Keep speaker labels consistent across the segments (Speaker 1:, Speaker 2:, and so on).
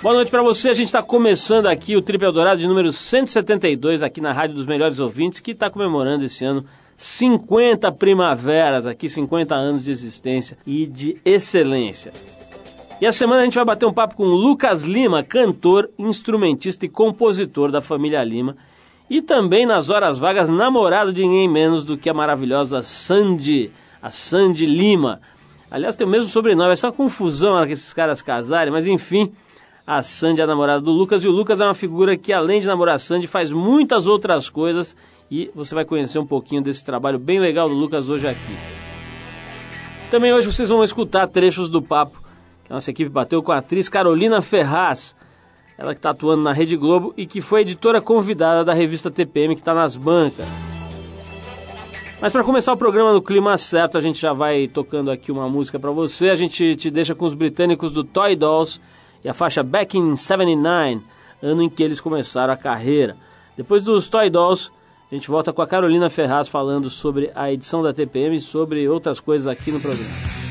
Speaker 1: Boa noite para você. A gente está começando aqui o Triple Eldorado de número 172 aqui na Rádio dos Melhores Ouvintes, que está comemorando esse ano 50 primaveras aqui, 50 anos de existência e de excelência. E a semana a gente vai bater um papo com Lucas Lima, cantor, instrumentista e compositor da família Lima, e também nas horas vagas namorado de ninguém menos do que a maravilhosa Sandy, a Sandy Lima. Aliás, tem o mesmo sobrenome, é só confusão na hora que esses caras casarem, mas enfim, a Sandy é a namorada do Lucas, e o Lucas é uma figura que, além de namorar a Sandy, faz muitas outras coisas, e você vai conhecer um pouquinho desse trabalho bem legal do Lucas hoje aqui. Também hoje vocês vão escutar trechos do papo que a nossa equipe bateu com a atriz Carolina Ferraz, ela que está atuando na Rede Globo e que foi editora convidada da revista TPM, que está nas bancas. Mas para começar o programa no clima certo, a gente já vai tocando aqui uma música para você. A gente te deixa com os britânicos do Toy Dolls e a faixa Back in 79, ano em que eles começaram a carreira. Depois dos Toy Dolls, a gente volta com a Carolina Ferraz falando sobre a edição da TPM e sobre outras coisas aqui no programa.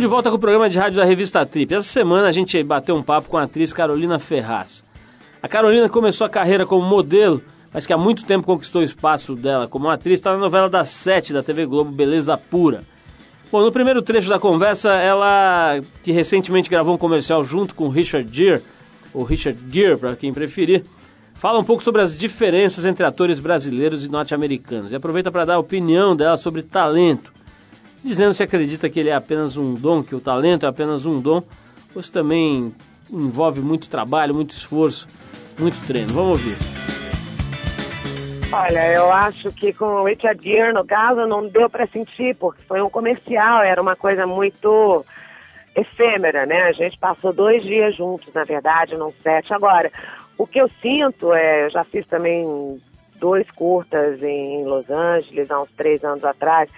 Speaker 1: Estamos de volta com o programa de rádio da revista Trip. Essa semana a gente bateu um papo com a atriz Carolina Ferraz. A Carolina começou a carreira como modelo, mas que há muito tempo conquistou o espaço dela como atriz, está na novela das sete da TV Globo Beleza Pura. Bom, no primeiro trecho da conversa, ela, que recentemente gravou um comercial junto com o Richard Gere, ou Richard Gere, para quem preferir, fala um pouco sobre as diferenças entre atores brasileiros e norte-americanos e aproveita para dar a opinião dela sobre talento dizendo se acredita que ele é apenas um dom, que o talento é apenas um dom, ou se também envolve muito trabalho, muito esforço, muito treino. Vamos ouvir.
Speaker 2: Olha, eu acho que com o Richard Gere, no caso, não deu para sentir, porque foi um comercial, era uma coisa muito efêmera, né? A gente passou dois dias juntos, na verdade, não sete. Agora, o que eu sinto é, eu já fiz também dois curtas em Los Angeles há uns três anos atrás,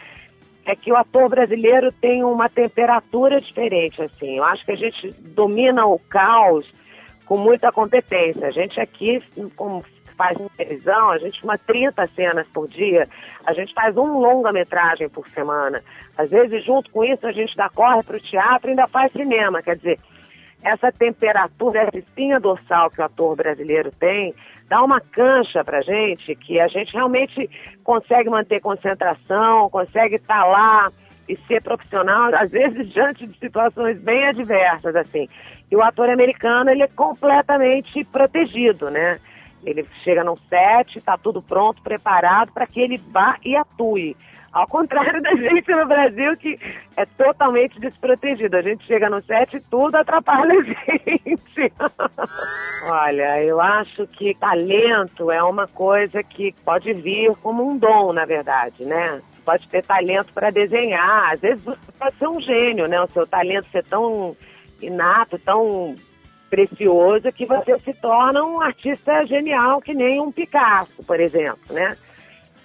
Speaker 2: é que o ator brasileiro tem uma temperatura diferente, assim. Eu acho que a gente domina o caos com muita competência. A gente aqui, como faz televisão, a gente faz 30 cenas por dia, a gente faz um longa-metragem por semana. Às vezes, junto com isso, a gente dá corre para o teatro e ainda faz cinema. Quer dizer, essa temperatura, essa espinha dorsal que o ator brasileiro tem, dá uma cancha para gente que a gente realmente consegue manter concentração, consegue estar tá lá e ser profissional, às vezes diante de situações bem adversas, assim. E o ator americano, ele é completamente protegido, né? Ele chega no set, está tudo pronto, preparado para que ele vá e atue. Ao contrário da gente no Brasil, que é totalmente desprotegido. A gente chega no set e tudo atrapalha a gente. Olha, eu acho que talento é uma coisa que pode vir como um dom, na verdade, né? Pode ter talento para desenhar, às vezes você pode ser um gênio, né? O seu talento ser tão inato, tão precioso que você se torna um artista genial que nem um Picasso, por exemplo, né?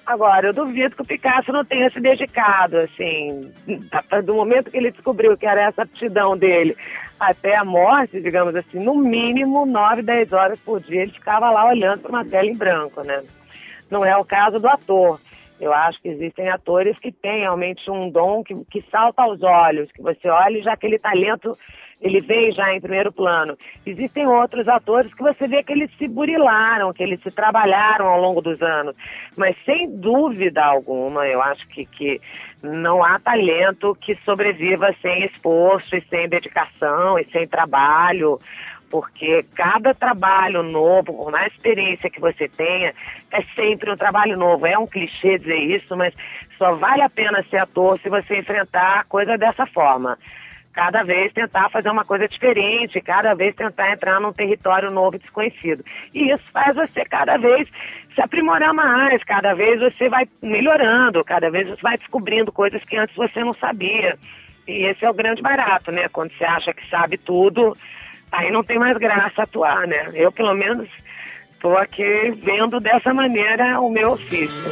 Speaker 2: Agora, eu duvido que o Picasso não tenha se dedicado, assim, do momento que ele descobriu que era essa aptidão dele até a morte, digamos assim, no mínimo 9, 10 horas por dia ele ficava lá olhando para uma tela em branco, né? Não é o caso do ator. Eu acho que existem atores que têm realmente um dom que, que salta aos olhos, que você olha e já aquele talento ele vem já em primeiro plano. Existem outros atores que você vê que eles se burilaram, que eles se trabalharam ao longo dos anos. Mas sem dúvida alguma, eu acho que, que não há talento que sobreviva sem esforço e sem dedicação e sem trabalho porque cada trabalho novo, por mais experiência que você tenha, é sempre um trabalho novo. É um clichê dizer isso, mas só vale a pena ser ator se você enfrentar a coisa dessa forma cada vez tentar fazer uma coisa diferente, cada vez tentar entrar num território novo e desconhecido. E isso faz você cada vez se aprimorar mais, cada vez você vai melhorando, cada vez você vai descobrindo coisas que antes você não sabia. E esse é o grande barato, né? Quando você acha que sabe tudo, aí não tem mais graça atuar, né? Eu, pelo menos, estou aqui vendo dessa maneira o meu ofício.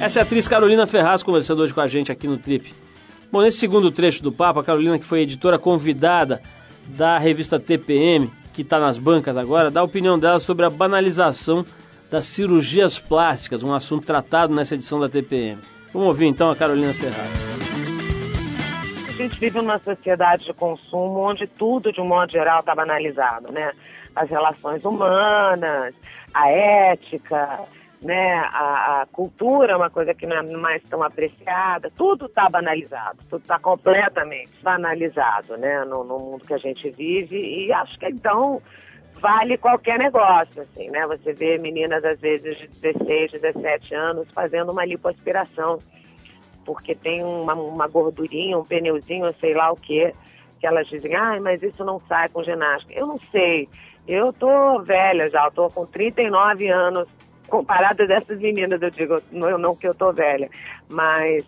Speaker 1: Essa é a atriz Carolina Ferraz conversando hoje com a gente aqui no Trip. Bom, nesse segundo trecho do papo, a Carolina, que foi editora convidada da revista TPM, que está nas bancas agora, dá a opinião dela sobre a banalização das cirurgias plásticas, um assunto tratado nessa edição da TPM. Vamos ouvir então a Carolina Ferraz.
Speaker 2: A gente vive numa sociedade de consumo onde tudo, de um modo geral, está banalizado, né? As relações humanas, a ética, né? A, a, cultura é uma coisa que não é mais tão apreciada, tudo está banalizado, tudo está completamente banalizado, né? No, no, mundo que a gente vive e acho que então vale qualquer negócio, assim, né? Você vê meninas às vezes de 16, 17 anos fazendo uma lipoaspiração porque tem uma, uma gordurinha, um pneuzinho, sei lá o que, que elas dizem, ah, mas isso não sai com ginástica. Eu não sei. Eu tô velha já, eu tô com 39 anos, comparada dessas meninas, eu digo, não, não que eu tô velha, mas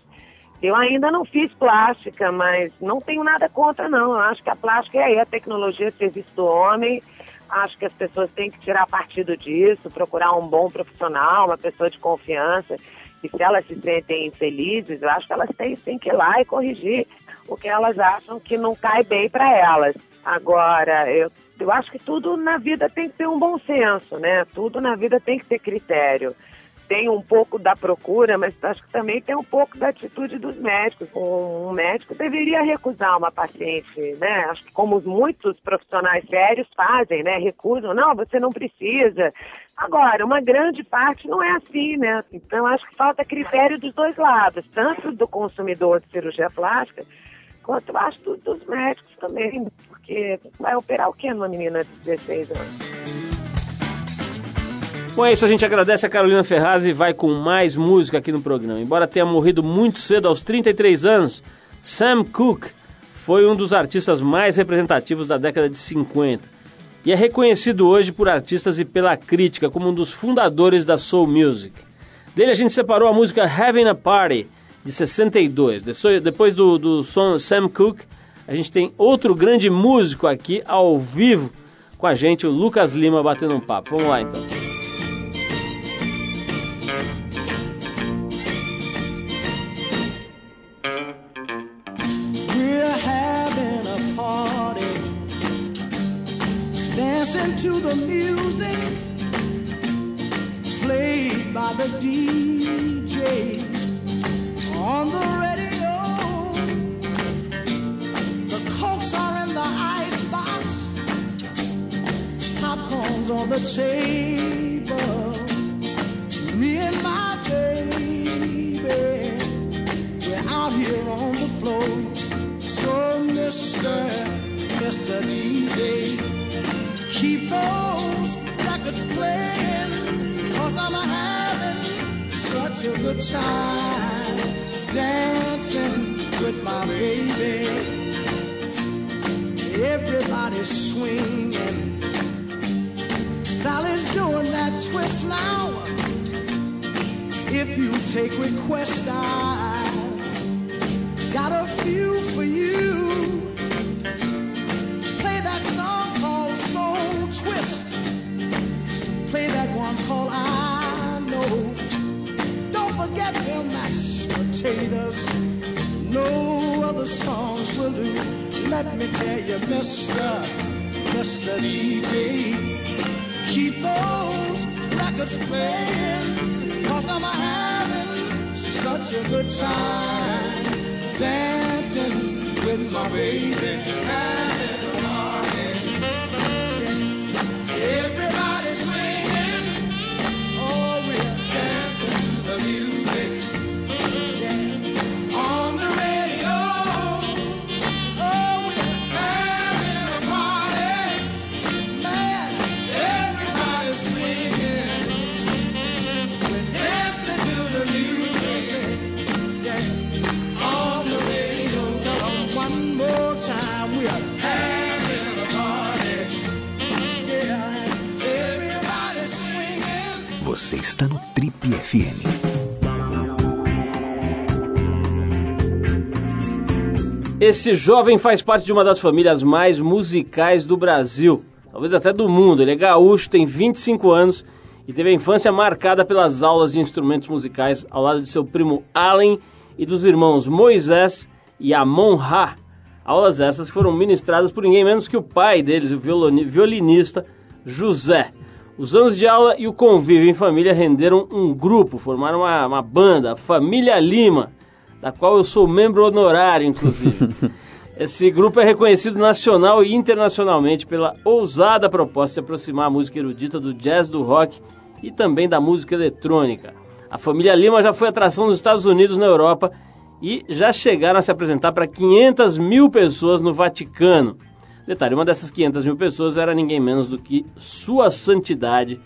Speaker 2: eu ainda não fiz plástica, mas não tenho nada contra, não. Eu acho que a plástica é a tecnologia serviço do homem. Acho que as pessoas têm que tirar partido disso, procurar um bom profissional, uma pessoa de confiança. E se elas se sentem infelizes, eu acho que elas têm, têm que ir lá e corrigir o que elas acham que não cai bem para elas. Agora, eu eu acho que tudo na vida tem que ter um bom senso, né? Tudo na vida tem que ter critério. Tem um pouco da procura, mas acho que também tem um pouco da atitude dos médicos. Um médico deveria recusar uma paciente, né? Acho que como muitos profissionais sérios fazem, né? Recusam, não, você não precisa. Agora, uma grande parte não é assim, né? Então, acho que falta critério dos dois lados, tanto do consumidor de cirurgia plástica, quanto acho dos médicos também, porque vai operar o que numa menina de 16 anos?
Speaker 1: Bom, é isso. A gente agradece a Carolina Ferraz e vai com mais música aqui no programa. Embora tenha morrido muito cedo, aos 33 anos, Sam Cooke foi um dos artistas mais representativos da década de 50 e é reconhecido hoje por artistas e pela crítica como um dos fundadores da soul music. Dele a gente separou a música Having a Party, de 62. Depois do, do Sam Cooke, a gente tem outro grande músico aqui ao vivo com a gente, o Lucas Lima, batendo um papo. Vamos lá então.
Speaker 3: to the music played by the DJ. On the radio. The cokes are in the icebox, popcorn's on the table. Me and my baby, we're out here on the floor. So, Mister, Mr. DJ, keep those records playing, cause I'm having such a good time dancing with my baby. Everybody's swinging. Sally's doing that twist now. If you take requests, I got a few for you. Potatoes. No other songs will do. Let me tell you, Mr. Mr. DJ, keep those records playing. Cause I'm having such a good time dancing with my baby.
Speaker 4: Você está no Trip FM.
Speaker 1: Esse jovem faz parte de uma das famílias mais musicais do Brasil, talvez até do mundo. Ele é gaúcho, tem 25 anos e teve a infância marcada pelas aulas de instrumentos musicais ao lado de seu primo Allen e dos irmãos Moisés e Amon Ra. Aulas essas foram ministradas por ninguém menos que o pai deles, o violinista José. Os anos de aula e o convívio em família renderam um grupo, formaram uma, uma banda, a Família Lima, da qual eu sou membro honorário, inclusive. Esse grupo é reconhecido nacional e internacionalmente pela ousada proposta de aproximar a música erudita do jazz do rock e também da música eletrônica. A família Lima já foi atração nos Estados Unidos, na Europa e já chegaram a se apresentar para 500 mil pessoas no Vaticano. Detalhe, uma dessas 500 mil pessoas era ninguém menos do que Sua Santidade,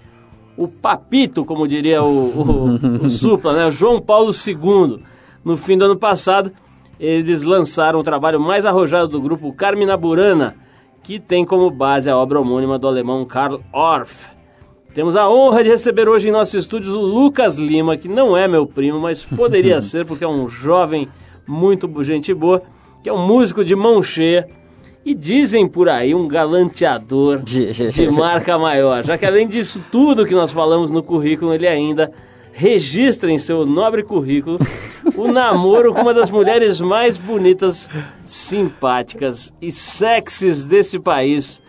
Speaker 1: o Papito, como diria o, o, o Supla, né? João Paulo II. No fim do ano passado, eles lançaram o trabalho mais arrojado do grupo Carmina Burana, que tem como base a obra homônima do alemão Karl Orff. Temos a honra de receber hoje em nossos estúdios o Lucas Lima, que não é meu primo, mas poderia ser porque é um jovem muito gente boa, que é um músico de mão cheia e dizem por aí um galanteador de marca maior, já que além disso tudo que nós falamos no currículo, ele ainda registra em seu nobre currículo o namoro com uma das mulheres mais bonitas, simpáticas e sexys desse país,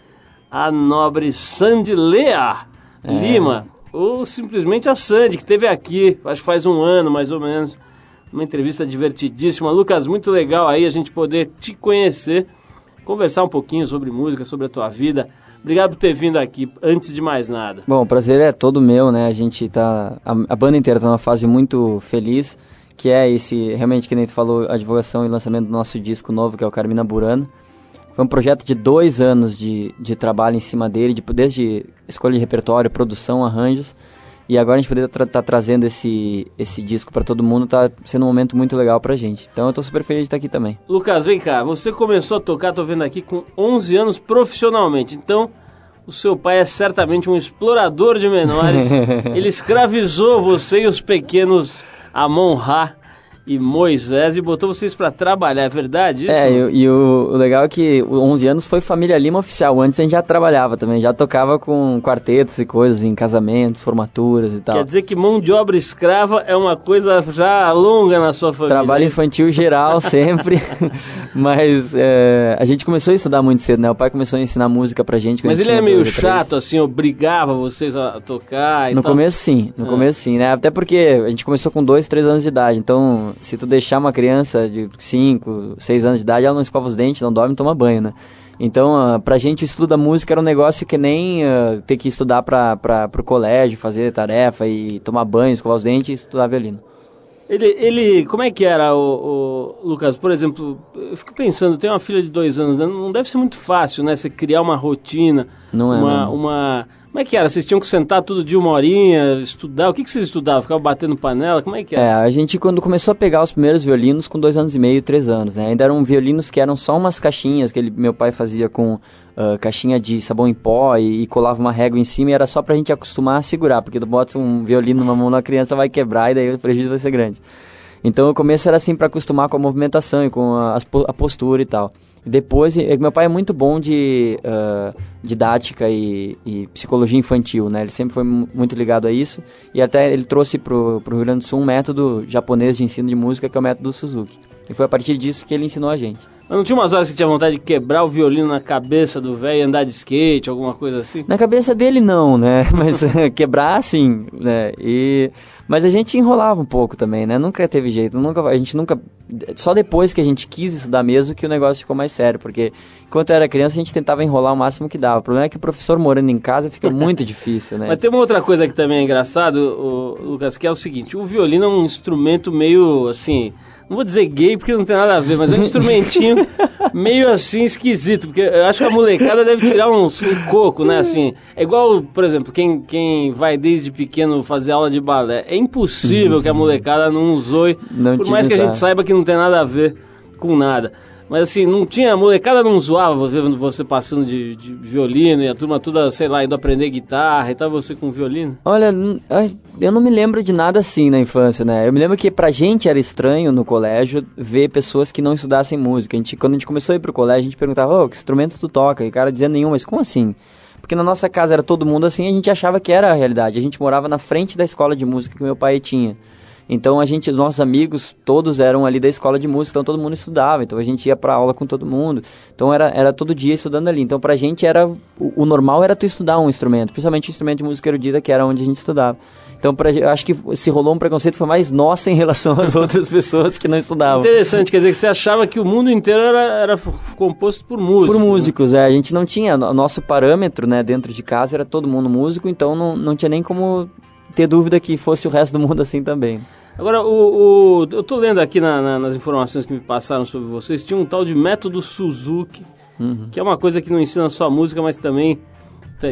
Speaker 1: a nobre Sandy Lea Lima, ou simplesmente a Sandy, que esteve aqui, acho que faz um ano mais ou menos, uma entrevista divertidíssima. Lucas, muito legal aí a gente poder te conhecer, conversar um pouquinho sobre música, sobre a tua vida. Obrigado por ter vindo aqui, antes de mais nada.
Speaker 5: Bom, o prazer é todo meu, né? A gente tá. A, a banda inteira tá numa fase muito feliz, que é esse, realmente, que nem tu falou, a divulgação e lançamento do nosso disco novo, que é o Carmina Burana. Foi um projeto de dois anos de, de trabalho em cima dele, de, desde escolha de repertório, produção, arranjos. E agora a gente poder estar tá trazendo esse, esse disco para todo mundo tá sendo um momento muito legal pra gente. Então eu tô super feliz de estar aqui também.
Speaker 1: Lucas, vem cá, você começou a tocar, tô vendo aqui, com 11 anos profissionalmente. Então, o seu pai é certamente um explorador de menores. Ele escravizou você e os pequenos Amon Ra e Moisés e botou vocês para trabalhar, é verdade isso?
Speaker 5: É, e, e o, o, legal é que o 11 anos foi Família Lima oficial. Antes a gente já trabalhava também, já tocava com quartetos e coisas em casamentos, formaturas e tal.
Speaker 1: Quer dizer que mão de obra escrava é uma coisa já longa na sua família.
Speaker 5: Trabalho infantil geral sempre, mas é, a gente começou a estudar muito cedo, né? O pai começou a ensinar música pra gente.
Speaker 1: Mas ele é meio chato, assim, obrigava vocês a tocar
Speaker 5: No
Speaker 1: tal.
Speaker 5: começo sim, no é. começo sim, né? Até porque a gente começou com dois, três anos de idade, então se tu deixar uma criança de 5, 6 anos de idade, ela não escova os dentes, não dorme, não toma banho, né? Então, uh, pra gente o estudo da música era um negócio que nem uh, ter que estudar pra, pra, pro colégio, fazer tarefa e tomar banho, escovar os dentes e estudar violino.
Speaker 1: Ele, ele, como é que era, o, o, Lucas? Por exemplo, eu fico pensando, tem uma filha de dois anos, né? não deve ser muito fácil, né? Você criar uma rotina,
Speaker 5: não é,
Speaker 1: uma, uma como é que era? Vocês tinham que sentar tudo de uma horinha, estudar? O que, que vocês estudavam? Ficavam batendo panela? Como é que era?
Speaker 5: É, a gente quando começou a pegar os primeiros violinos com dois anos e meio, três anos, né? Ainda eram violinos que eram só umas caixinhas que ele, meu pai fazia com uh, caixinha de sabão em pó e, e, colava uma régua em cima e era só pra gente acostumar a segurar, porque tu bota um violino numa mão da criança vai quebrar e daí o prejuízo vai ser grande. Então o começo era assim para acostumar com a movimentação e com a, a postura e tal. Depois, meu pai é muito bom de uh, didática e, e, psicologia infantil, né? Ele sempre foi muito ligado a isso. E até ele trouxe para o Rio Grande do Sul um método japonês de ensino de música, que é o método Suzuki. E foi a partir disso que ele ensinou a gente.
Speaker 1: Mas não tinha umas horas que você tinha vontade de quebrar o violino na cabeça do velho e andar de skate, alguma coisa assim?
Speaker 5: Na cabeça dele não, né? Mas quebrar sim, né? E mas a gente enrolava um pouco também, né? Nunca teve jeito, nunca, a gente nunca... Só depois que a gente quis estudar mesmo que o negócio ficou mais sério, porque enquanto era criança a gente tentava enrolar o máximo que dava. O problema é que o professor morando em casa fica muito difícil, né?
Speaker 1: Mas tem uma outra coisa que também é engraçado, Lucas, que é o seguinte, o violino é um instrumento meio, assim não vou dizer gay porque não tem nada a ver, mas é um instrumentinho meio assim esquisito, porque eu acho que a molecada deve tirar um, um coco, né? Assim, é igual, por exemplo, quem, quem vai desde pequeno fazer aula de balé. É impossível que a molecada não usou, não por mais que a gente saiba que não tem nada a ver com nada. Mas assim, não tinha, molecada não zoava vendo você passando de, de, violino e a turma toda, sei lá, indo aprender guitarra e tal, você com violino?
Speaker 5: Olha, eu não me lembro de nada assim na infância, né? Eu me lembro que pra gente era estranho no colégio ver pessoas que não estudassem música. A gente, quando a gente começou a ir pro colégio, a gente perguntava, ô, oh, que instrumento tu toca? E o cara dizia nenhum, mas como assim? Porque na nossa casa era todo mundo assim, a gente achava que era a realidade. A gente morava na frente da escola de música que meu pai tinha. Então a gente, nossos amigos, todos eram ali da escola de música, então todo mundo estudava, então a gente ia para aula com todo mundo. Então era, era todo dia estudando ali. Então pra gente era o, o normal era tu estudar um instrumento, principalmente o instrumento de música erudita, que era onde a gente estudava. Então, pra, eu acho que se rolou um preconceito foi mais nosso em relação às outras pessoas que não estudavam.
Speaker 1: Interessante, quer dizer que você achava que o mundo inteiro era, era composto por músicos.
Speaker 5: Por músicos, é. A gente não tinha, nosso parâmetro, né, dentro de casa era todo mundo músico, então não, não tinha nem como ter dúvida que fosse o resto do mundo assim também.
Speaker 1: Agora, o, o eu estou lendo aqui na, na, nas informações que me passaram sobre vocês, tinha um tal de método Suzuki, uhum. que é uma coisa que não ensina só música, mas também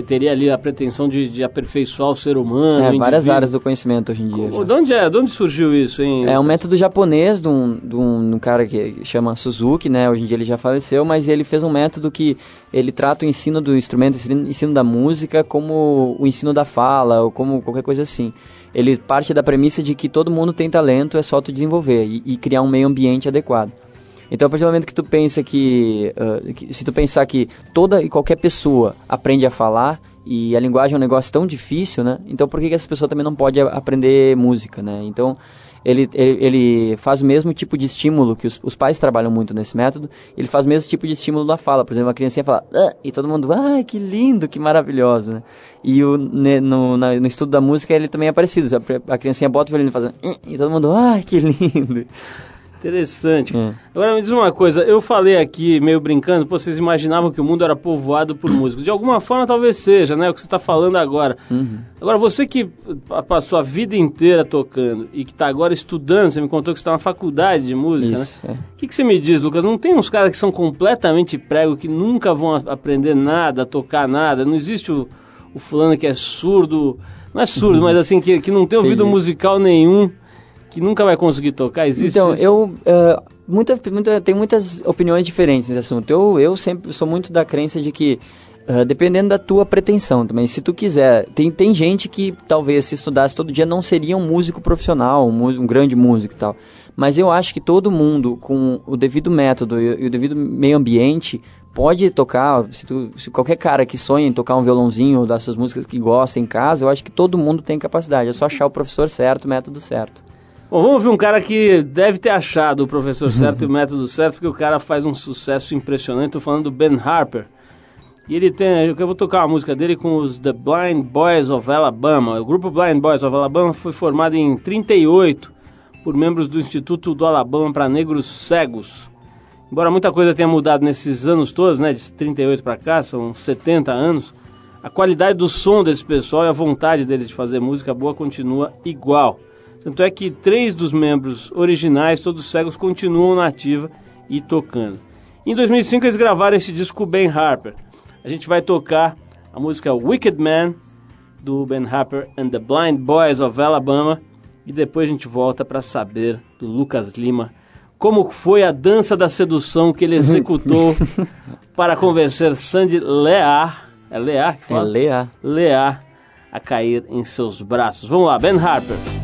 Speaker 1: teria ali a pretensão de, de aperfeiçoar o ser humano.
Speaker 5: É, várias áreas do conhecimento hoje em dia.
Speaker 1: De onde, é, de onde surgiu isso, hein?
Speaker 5: É um método japonês de um, de um, um cara que chama Suzuki, né? Hoje em dia ele já faleceu, mas ele fez um método que ele trata o ensino do instrumento, o ensino da música como o ensino da fala, ou como qualquer coisa assim. Ele parte da premissa de que todo mundo tem talento, é só tu desenvolver e, e criar um meio ambiente adequado. Então, a partir do momento que tu pensa que, uh, que, se tu pensar que toda e qualquer pessoa aprende a falar e a linguagem é um negócio tão difícil, né? Então, por que, que essa pessoa também não pode aprender música, né? Então, ele, ele, ele faz o mesmo tipo de estímulo que os, os, pais trabalham muito nesse método. Ele faz o mesmo tipo de estímulo na fala. Por exemplo, a criancinha fala ah", e todo mundo, ah, que lindo, que maravilhoso, né? E o, no, na, no estudo da música ele também é parecido. A criancinha bota o violino e faz ah", e todo mundo, ah, que lindo.
Speaker 1: Interessante. É. Agora me diz uma coisa, eu falei aqui, meio brincando, pô, vocês imaginavam que o mundo era povoado por músicos. De alguma forma talvez seja, né? O que você está falando agora. Uhum. Agora, você que passou a vida inteira tocando e que está agora estudando, você me contou que está na faculdade de música, Isso, né? O é. que, que você me diz, Lucas? Não tem uns caras que são completamente prego, que nunca vão aprender nada, tocar nada? Não existe o, o fulano que é surdo, não é surdo, uhum. mas assim, que, que não tem ouvido Entendi. musical nenhum que nunca vai conseguir tocar? Existe
Speaker 5: Então,
Speaker 1: isso?
Speaker 5: eu... Uh, muita, muita, tem muitas opiniões diferentes nesse assunto. Eu, eu sempre sou muito da crença de que Uh, dependendo da tua pretensão também. Se tu quiser, tem, tem gente que talvez se estudasse todo dia não seria um músico profissional, um, um grande músico e tal. Mas eu acho que todo mundo, com o devido método e, e o devido meio ambiente, pode tocar. Se, tu, se, qualquer cara que sonha em tocar um violãozinho das suas músicas que gosta em casa, eu acho que todo mundo tem capacidade. É só achar o professor certo, o método certo.
Speaker 6: Bom, vamos ver um cara que deve ter achado o professor certo e o método certo, porque o cara faz um sucesso impressionante. Estou falando do Ben Harper. E ele tem, eu vou tocar uma música dele com os The Blind Boys of Alabama. O grupo Blind Boys of Alabama foi formado em 38 por membros do Instituto do Alabama para Negros Cegos. Embora muita coisa tenha mudado nesses anos todos, né, de 38 para cá, são 70 anos, a qualidade do som desse pessoal e a vontade deles de fazer música boa continua igual. Tanto é que três dos membros originais, todos cegos, continuam na ativa e tocando. Em 2005 eles gravaram esse disco Ben Harper a gente vai tocar a música Wicked Man do Ben Harper and the Blind Boys of Alabama e depois a gente volta para saber do Lucas Lima como foi a dança da sedução que ele executou para convencer Sandy Lear, é Lear que fala?
Speaker 5: É Lear.
Speaker 6: Lear a cair em seus braços. Vamos lá, Ben Harper.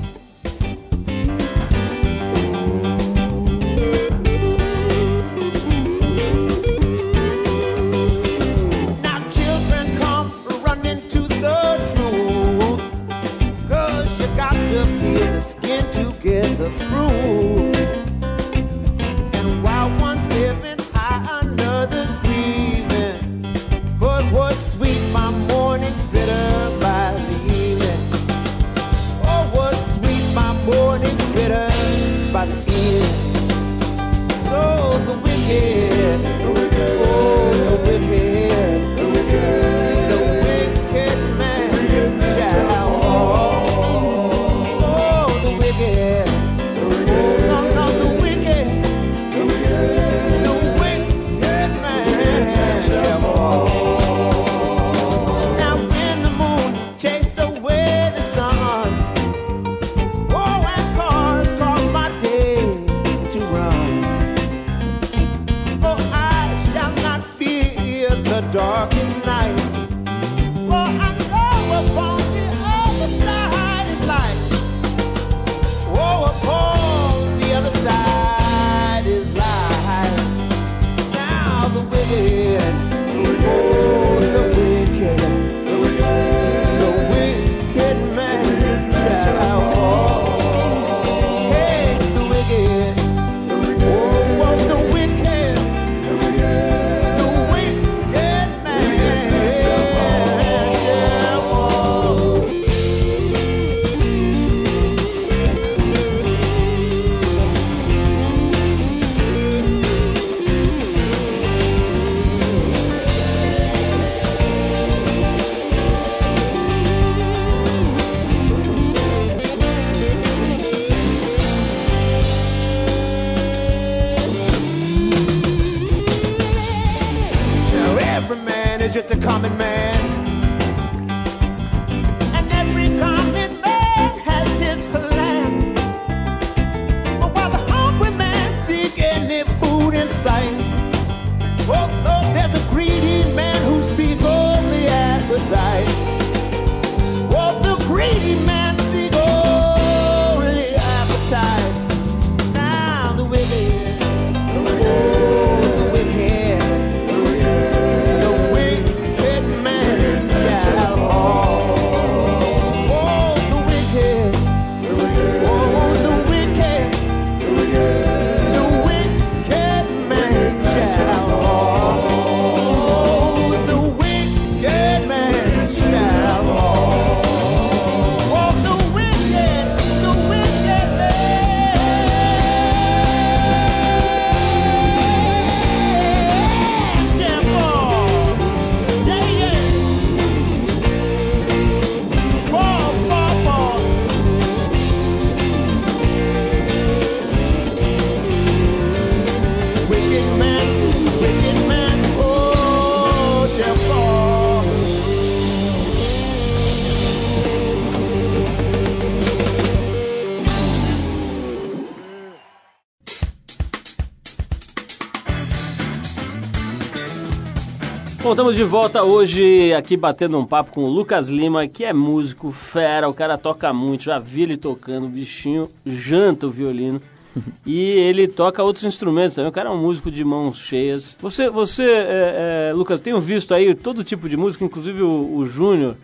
Speaker 1: Estamos de volta hoje aqui batendo um papo com o Lucas Lima, que é músico fera, o cara toca muito, já vi ele tocando, o bichinho janta o violino. e ele toca outros instrumentos também. O cara é um músico de mãos cheias. Você, você é, é, Lucas, tenho visto aí todo tipo de música, inclusive o, o Júnior,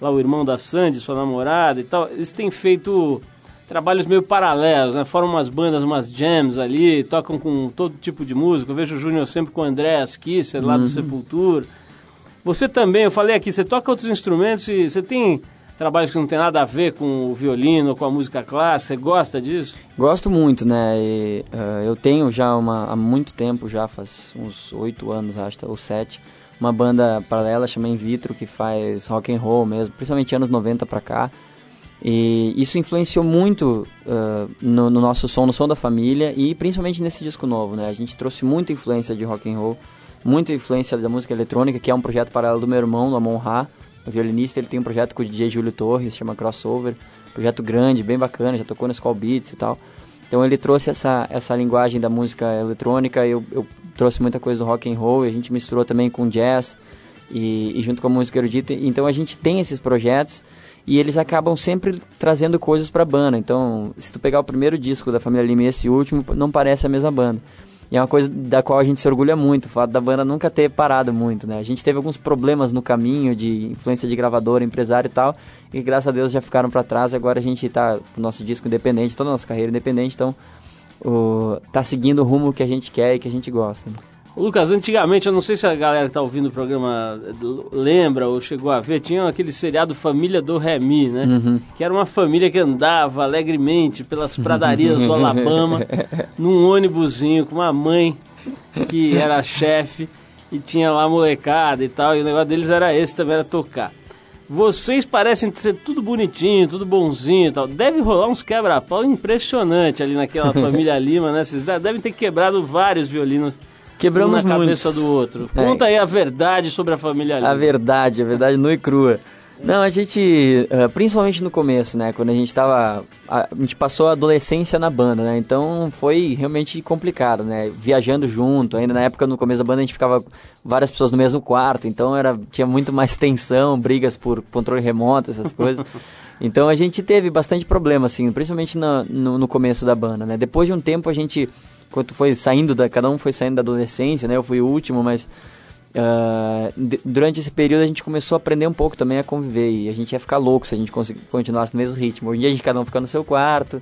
Speaker 1: lá o irmão da Sandy, sua namorada e tal. Eles têm feito trabalhos meio paralelos, né? Formam umas bandas, umas jams ali, tocam com todo tipo de música. Eu vejo o Júnior sempre com o André Kisser, lá do Sepultura. Você também, eu falei aqui, você toca outros instrumentos e você tem trabalhos que não tem nada a ver com o violino, com a música clássica, você gosta disso?
Speaker 5: Gosto muito, né? E, uh, eu tenho já uma, há muito tempo, já faz uns oito anos, acho, ou sete, uma banda paralela chamada In Vitro, que faz rock and roll mesmo, principalmente anos 90 pra cá. E isso influenciou muito uh, no, no, nosso som, no som da família e principalmente nesse disco novo, né? A gente trouxe muita influência de rock and roll, muita influência da música eletrônica, que é um projeto paralelo do meu irmão, do Amon Ra, o violinista. Ele tem um projeto com o DJ Júlio Torres, chama Crossover, projeto grande, bem bacana, já tocou no Skull Beats e tal. Então ele trouxe essa, essa linguagem da música eletrônica, eu, eu trouxe muita coisa do rock and roll, a gente misturou também com jazz e, e junto com a música erudita. Então a gente tem esses projetos e eles acabam sempre trazendo coisas para a banda. Então, se tu pegar o primeiro disco da família Lima e esse último, não parece a mesma banda. E é uma coisa da qual a gente se orgulha muito, o fato da banda nunca ter parado muito, né? A gente teve alguns problemas no caminho de influência de gravador, empresário e tal, e graças a Deus já ficaram para trás. Agora a gente tá nosso disco independente, toda a nossa carreira independente, então o, tá seguindo o rumo que a gente quer e que a gente gosta. Né?
Speaker 1: Lucas, antigamente, eu não sei se a galera que está ouvindo o programa lembra ou chegou a ver, tinha aquele seriado Família do Remy, né? Uhum. Que era uma família que andava alegremente pelas pradarias do Alabama, num ônibusinho com uma mãe que era chefe e tinha lá molecada e tal, e o negócio deles era esse também, era tocar. Vocês parecem ser tudo bonitinho, tudo bonzinho e tal. Deve rolar uns quebra-pau impressionante ali naquela família Lima, né? Vocês devem ter quebrado vários violinos
Speaker 5: Quebramos
Speaker 1: um na cabeça do outro. É. Conta aí a verdade sobre a família Lima.
Speaker 5: A verdade, a verdade nua e crua. Não, a gente, eh, principalmente no começo, né, quando a gente tava, a gente passou a adolescência na banda, né, então foi realmente complicado, né, viajando junto, ainda na época, no começo da banda, a gente ficava várias pessoas no mesmo quarto, então era, tinha muito mais tensão, brigas por controle remoto, essas coisas. Então a gente teve bastante problema, assim, principalmente no, no, no começo da banda, né, depois de um tempo a gente quando foi saindo da cada um foi saindo da adolescência né eu fui o último mas uh, de, durante esse período a gente começou a aprender um pouco também a conviver e a gente ia ficar louco se a gente continuasse no mesmo ritmo hoje em dia a gente cada um fica no seu quarto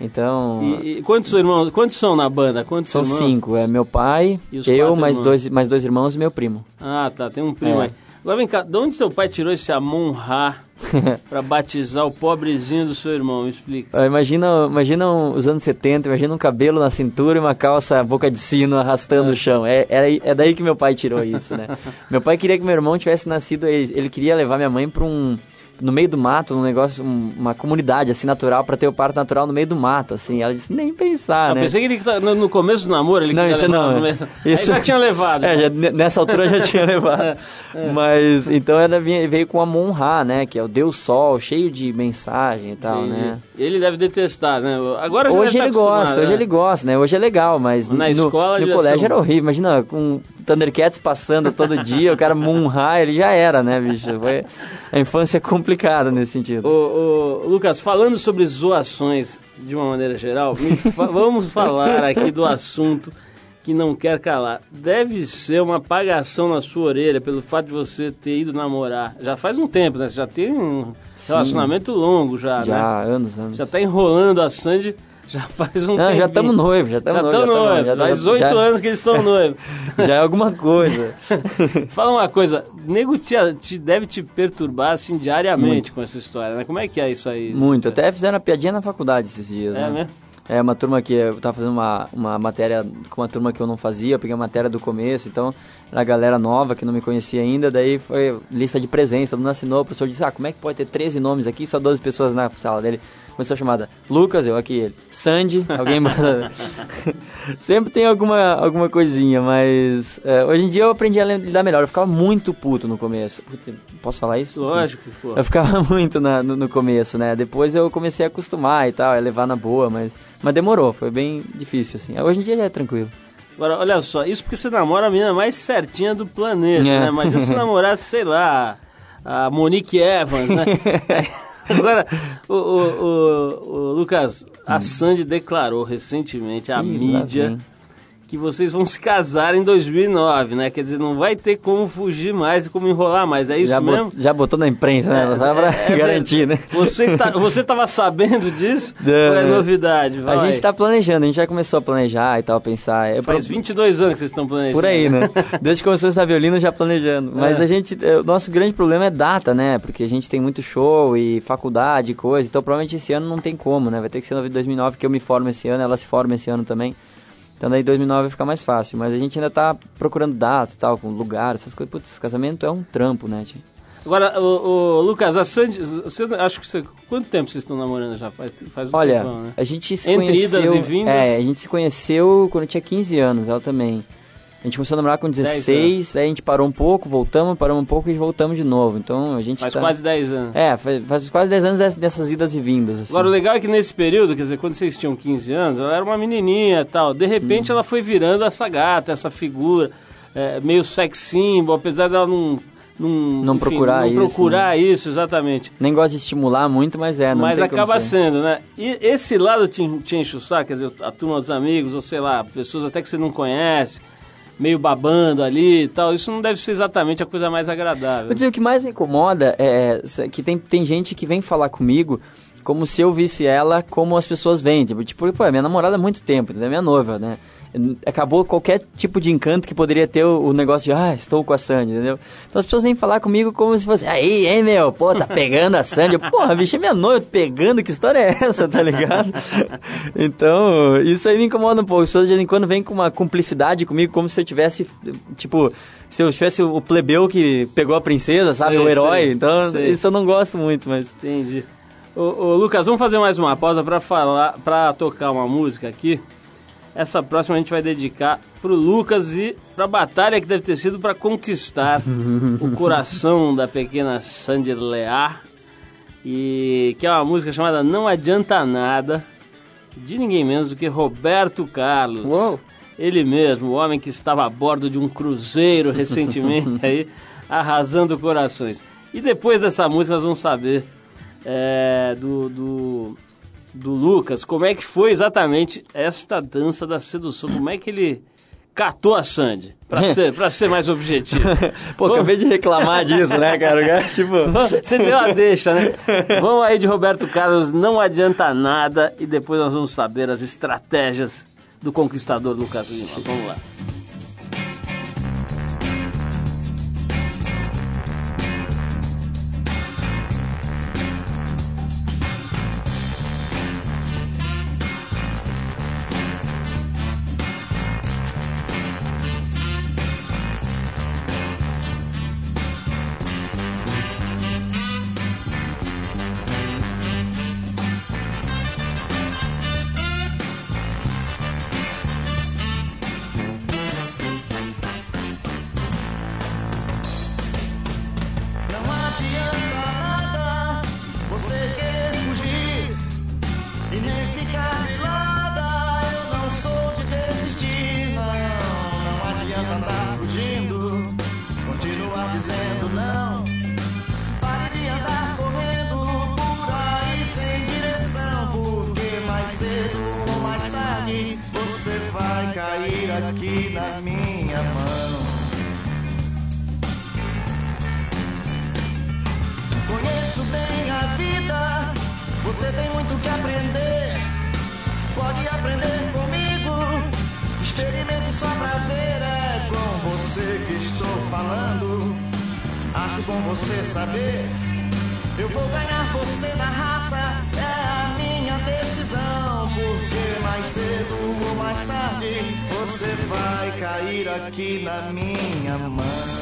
Speaker 5: então
Speaker 1: e, e quantos irmãos quantos são na banda quantos
Speaker 5: são
Speaker 1: irmãos?
Speaker 5: cinco é meu pai eu mais irmãos. dois mais dois irmãos e meu primo
Speaker 1: ah tá tem um primo é. aí agora vem cá de onde seu pai tirou esse Amon Ra para batizar o pobrezinho do seu irmão, explica.
Speaker 5: Imagina, imagina os anos 70, imagina um cabelo na cintura e uma calça boca de sino arrastando é. o chão. É, é, é daí que meu pai tirou isso, né? meu pai queria que meu irmão tivesse nascido, ele, ele queria levar minha mãe para um no meio do mato, num negócio, um, uma comunidade assim natural para ter o parto natural no meio do mato, assim. Ela disse nem pensar,
Speaker 1: eu
Speaker 5: né?
Speaker 1: pensei que ele tá no, começo do namoro ele
Speaker 5: não, isso não.
Speaker 1: Meio... Isso já tinha levado.
Speaker 5: É, já, nessa altura já tinha levado. é, é. Mas então ela veio com a Monra, né, que é o Deus Sol, cheio de mensagem e tal, Entendi. né?
Speaker 1: Ele deve detestar, né? Agora
Speaker 5: hoje ele
Speaker 1: tá
Speaker 5: gosta,
Speaker 1: né?
Speaker 5: hoje ele gosta, né? Hoje é legal, mas
Speaker 1: na
Speaker 5: no,
Speaker 1: escola
Speaker 5: no colégio era horrível. Imagina com Thundercats passando todo dia, o cara Munra, ele já era, né, bicho? Foi a infância é complicada nesse sentido.
Speaker 1: Ô, ô, Lucas, falando sobre zoações de uma maneira geral, fa vamos falar aqui do assunto que não quer calar. Deve ser uma apagação na sua orelha pelo fato de você ter ido namorar. Já faz um tempo, né? Você já tem um Sim. relacionamento longo já,
Speaker 5: já
Speaker 1: né?
Speaker 5: Já, anos, anos.
Speaker 1: Já tá enrolando a Sandy já faz um
Speaker 5: Não, já estamos noivos, já estamos
Speaker 1: noivos. Já
Speaker 5: noivos.
Speaker 1: Já faz oito anos que eles estão noivos.
Speaker 5: já é alguma coisa.
Speaker 1: Fala uma coisa, nego te, te, deve te perturbar assim diariamente Muito. com essa história, né? Como é que é isso aí?
Speaker 5: Muito, até fizeram a piadinha na faculdade esses dias,
Speaker 1: é
Speaker 5: né?
Speaker 1: Mesmo?
Speaker 5: É uma turma que eu tava fazendo uma, uma matéria com uma turma que eu não fazia, eu peguei a matéria do começo, então era a galera nova que não me conhecia ainda, daí foi lista de presença, todo mundo assinou, o professor disse, ah, como é que pode ter 13 nomes aqui, só 12 pessoas na sala dele? Começou a chamada Lucas, eu aqui ele. Sandy, alguém Sempre tem alguma, alguma coisinha, mas é, hoje em dia eu aprendi a lidar melhor. Eu ficava muito puto no começo. Posso falar isso?
Speaker 1: Lógico, pô.
Speaker 5: Eu ficava muito na, no, no, começo, né? Depois eu comecei a acostumar e tal, a levar na boa, mas, mas demorou, foi bem difícil, assim. Hoje em dia já é tranquilo.
Speaker 1: Agora, olha só, isso porque você namora a menina mais certinha do planeta,
Speaker 5: É.
Speaker 1: né? Mas se namorasse, sei lá, a Monique Evans, né? Agora, o, o- o- o Lucas, a Sandy declarou recentemente à.
Speaker 5: Ih,
Speaker 1: mídia. Que vocês vão se casar em 2009, né? Quer dizer, não vai ter como fugir mais e como enrolar mais, é isso
Speaker 5: já,
Speaker 1: mesmo?
Speaker 5: bot- já botou na imprensa, né? Só pra
Speaker 1: É, é
Speaker 5: garantir, né?
Speaker 1: Você está, você estava sabendo disso?
Speaker 5: Não.
Speaker 1: É novidade? Vai.
Speaker 5: A gente tá planejando, a gente já começou a planejar e tal, pensar. Eu
Speaker 1: Faz
Speaker 5: pro-
Speaker 1: 22 anos que vocês estão planejando.
Speaker 5: Por aí, né? Desde que começou essa violino já planejando. Mas
Speaker 1: É.
Speaker 5: a gente, é, o nosso grande problema é data, né? Porque a gente tem muito show e faculdade e coisa. Então provavelmente esse ano não tem como, né? Vai ter que ser no 2009 que eu me formo esse ano, ela se forma esse ano também. Então daí 2009 vai ficar mais fácil. Mas a gente ainda tá procurando data e tal, com lugar, essas coisas. Putz, casamento é um trampo, né? tio?
Speaker 1: Agora, o, o Lucas, a Sandy, você, acho que você, quanto tempo vocês estão namorando já? Faz, faz um
Speaker 5: Olha,
Speaker 1: tempão, né?
Speaker 5: a gente se
Speaker 1: Entre
Speaker 5: conheceu...
Speaker 1: idas e vindas?
Speaker 5: É, a gente se conheceu quando eu tinha 15 anos, ela também. A gente começou a namorar com 16, aí a gente parou um pouco, voltamos, paramos um pouco e voltamos de novo. Então a gente
Speaker 1: Faz
Speaker 5: tá...
Speaker 1: quase 10 anos.
Speaker 5: É, faz, faz quase 10 anos dess- dessas idas e vindas, assim.
Speaker 1: Agora, o legal é que nesse período, quer dizer, quando vocês tinham 15 anos, ela era uma menininha e tal. De repente,
Speaker 5: Uhum.
Speaker 1: ela foi virando essa gata, essa figura, é, meio sex symbol, apesar dela não... Não,
Speaker 5: Não procurar
Speaker 1: não
Speaker 5: isso, né?
Speaker 1: procurar isso, exatamente.
Speaker 5: Nem gosto de estimular muito, mas é, não
Speaker 1: Mas acaba sendo, né? E esse lado te, te enche o saco, quer dizer, a turma dos amigos, ou sei lá, pessoas até que você não conhece, meio babando ali e tal, isso não deve ser exatamente a coisa mais agradável.
Speaker 5: Dizer, o que mais me incomoda é é que tem, tem gente que vem falar comigo como se eu visse ela como as pessoas veem. Tipo, tipo pô, minha namorada há muito tempo, é minha noiva, né? Acabou qualquer tipo de encanto que poderia ter o, o negócio de, ah, estou com a Sandy, entendeu? Então as pessoas vêm falar comigo como se fosse, aí, hein, meu, pô, tá pegando a Sandy. Porra, bicho, é minha noiva pegando, que história é essa, tá ligado? Então, isso aí me incomoda um pouco. As pessoas de vez em quando vêm com uma cumplicidade comigo, como se eu tivesse, tipo, se eu tivesse o plebeu que pegou a princesa, sabe?
Speaker 1: Sei,
Speaker 5: o herói.
Speaker 1: sei,
Speaker 5: então,
Speaker 1: sei.
Speaker 5: isso eu não gosto muito, mas.
Speaker 1: Entendi. Ô, ô, Lucas, vamos fazer mais uma pausa para falar, para tocar uma música aqui. Essa próxima a gente vai dedicar pro Lucas e pra batalha que deve ter sido para conquistar o coração da pequena Sandy Lear. E que é uma música chamada Não Adianta Nada, de ninguém menos do que Roberto Carlos.
Speaker 5: Uou.
Speaker 1: Ele mesmo, o homem que estava a bordo de um cruzeiro recentemente aí, arrasando corações. E depois dessa música nós vamos saber é, do, do, do Lucas como é que foi exatamente esta dança da sedução, como é que ele catou a Sandy, pra ser, pra ser mais objetivo.
Speaker 5: Pô,
Speaker 1: Vamos-
Speaker 5: acabei de reclamar disso, né, cara? Tipo.
Speaker 1: Você deu a deixa, né? Vamos aí de Roberto Carlos, não adianta nada, e depois nós vamos saber as estratégias do conquistador Lucas Lima. Vamos lá.
Speaker 3: Acho bom você saber. Eu vou ganhar você na raça, é a minha decisão. Porque mais cedo ou mais tarde você vai cair aqui na minha mão.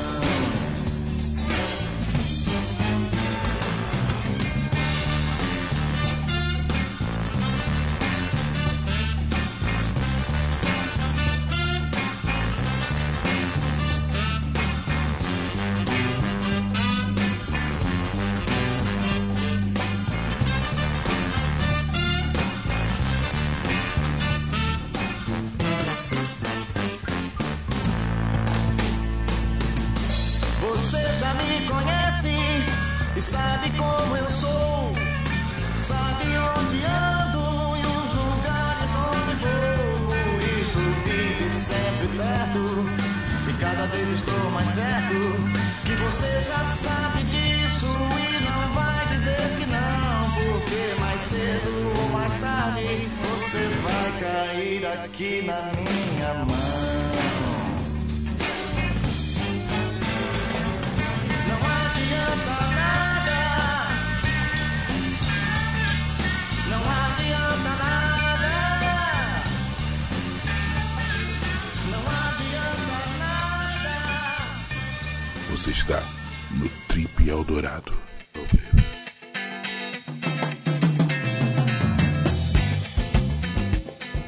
Speaker 3: Você
Speaker 4: está no Trip Eldorado. Oh.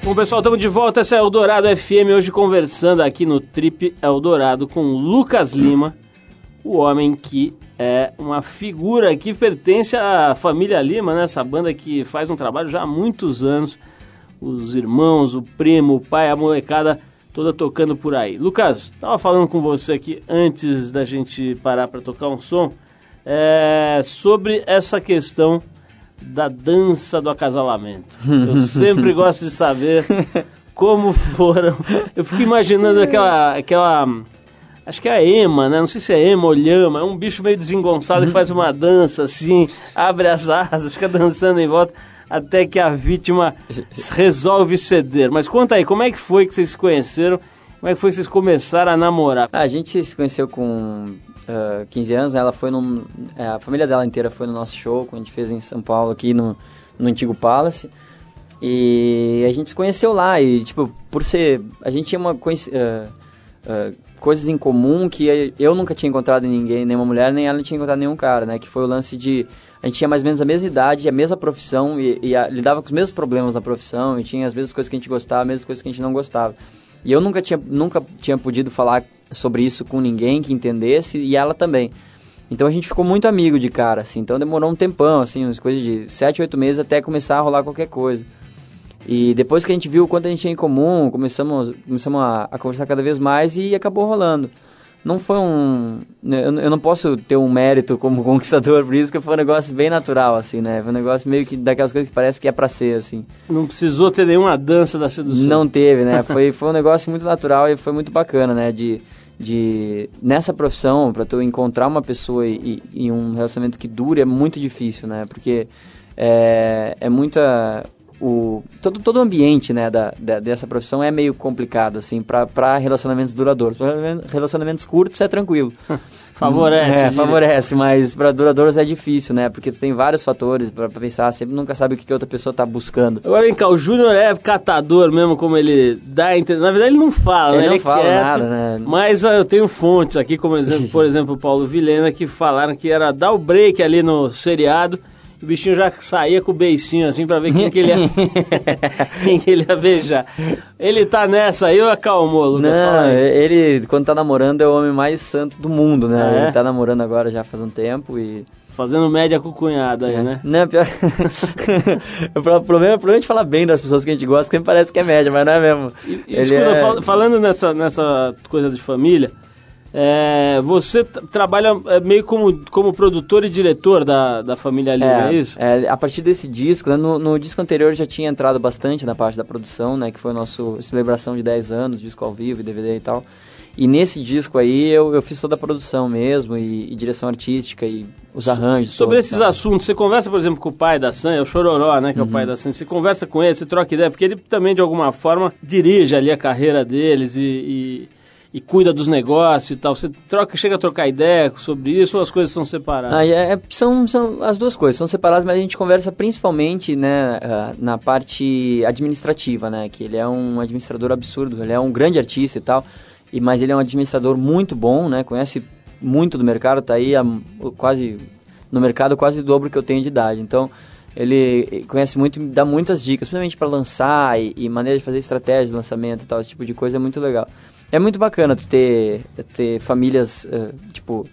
Speaker 1: Bom, pessoal, estamos de volta. Essa é Eldorado FM, hoje conversando aqui no Trip Eldorado com Lucas Lima, o homem que é uma figura que pertence à família Lima, né? Essa banda que faz um trabalho já há muitos anos. Os irmãos, o primo, o pai, a molecada toda tocando por aí. Lucas, estava falando com você aqui antes da gente parar para tocar um som é, sobre essa questão da dança do acasalamento. Eu sempre gosto de saber como foram. Eu fico imaginando aquela, aquela Acho que é a ema, né? Não sei se é ema ou lhama. É um bicho meio desengonçado que faz uma dança assim, abre as asas, fica dançando em volta até que a vítima resolve ceder. Mas conta aí, como é que foi que vocês se conheceram? Como é que foi que vocês começaram a namorar?
Speaker 5: Ah, a gente se conheceu com ah, 15 anos, né? ela foi num, é, a família dela inteira foi no nosso show, que a gente fez em São Paulo, aqui no, no Antigo Palace. E a gente se conheceu lá e, tipo, por ser... A gente tinha uma ah, ah, coisas em comum que eu nunca tinha encontrado em ninguém, nenhuma mulher, nem ela tinha encontrado nenhum cara, né? Que foi o lance de... A gente tinha mais ou menos a mesma idade, a mesma profissão e, e a- lidava com os mesmos problemas na profissão e tinha as mesmas coisas que a gente gostava, as mesmas coisas que a gente não gostava. E eu nunca tinha, nunca tinha podido falar sobre isso com ninguém que entendesse e ela também. Então a gente ficou muito amigo de cara, assim. Então demorou um tempão, assim, umas coisas de sete, oito meses até começar a rolar qualquer coisa. E depois que a gente viu o quanto a gente tinha em comum, começamos, começamos a, a conversar cada vez mais e acabou rolando. Não foi um... né, Eu, não posso ter um mérito como conquistador, por isso que foi um negócio bem natural, assim, né? Foi um negócio meio que daquelas coisas que parece que é pra ser, assim.
Speaker 1: Não precisou ter nenhuma dança da sedução.
Speaker 5: Não teve, né? Foi, foi um negócio muito natural e foi muito bacana, né? De, de nessa profissão, para tu encontrar uma pessoa e, e um relacionamento que dure é muito difícil, né? Porque é, é muita o todo todo o ambiente, né, da, da- dessa profissão é meio complicado assim para relacionamentos duradouros. Pra relacionamentos curtos é tranquilo.
Speaker 1: Favorece.
Speaker 5: É, favorece, mas para duradouros é difícil, né? Porque tem vários fatores para pensar, sempre nunca sabe o que, que outra pessoa tá buscando.
Speaker 1: Agora vem cá, o Júnior é catador mesmo, como ele dá a entender. Na verdade, ele não fala,
Speaker 5: Ele
Speaker 1: né?
Speaker 5: não
Speaker 1: é
Speaker 5: fala
Speaker 1: quieto,
Speaker 5: nada, né?
Speaker 1: Mas ah, eu tenho fontes aqui, como exemplo, por exemplo, o Paulo Vilhena, que falaram que era dar o break ali no seriado. O bichinho já saía com o beicinho assim pra ver quem que ele ia, quem que ele ia beijar. Ele tá nessa aí ou acalmou, Lucas?
Speaker 5: Não, ele, quando tá namorando, é o homem mais santo do mundo, né?
Speaker 1: Ah, é?
Speaker 5: Ele tá namorando agora já faz um tempo e...
Speaker 1: Fazendo média com o cunhado aí, né?
Speaker 5: Não, pior... o pro- problema é problema de falar bem das pessoas que a gente gosta, que sempre parece que é média, mas não é mesmo.
Speaker 1: E- escuta,
Speaker 5: é-
Speaker 1: fal- falando nessa, nessa coisa de família, é, você trabalha é, meio como, como produtor e diretor da, da família Lima, é, isso?
Speaker 5: é, a partir desse disco, né, no, no disco anterior já tinha entrado bastante na parte da produção, né, que foi a nossa celebração de 10 anos, disco ao vivo, DVD e tal. E nesse disco aí eu, eu fiz toda a produção mesmo, e, e direção artística, e os arranjos.
Speaker 1: Sobre
Speaker 5: todos,
Speaker 1: esses
Speaker 5: tá?
Speaker 1: assuntos, você conversa, por exemplo, com o pai da Sam, é o Chororó, né, que é o
Speaker 5: Uhum.
Speaker 1: pai da Sam, você conversa com ele, você troca ideia, porque ele também, de alguma forma, dirige ali a carreira deles e, e, e cuida dos negócios e tal. Você troca, chega a trocar ideia sobre isso ou as coisas são separadas?
Speaker 5: Ah, é- é- são, são as duas coisas, são separadas, mas a gente conversa principalmente né, ah, na parte administrativa, né? Que ele é um administrador absurdo, ele é um grande artista e tal, e, mas ele é um administrador muito bom, né? Conhece muito do mercado, tá aí há quase no mercado quase o dobro que eu tenho de idade. Então, ele conhece muito e dá muitas dicas, principalmente para lançar e, e maneira de fazer estratégia de lançamento e tal, esse tipo de coisa é muito legal. É muito bacana tu ter, ter famílias, eh, tipo,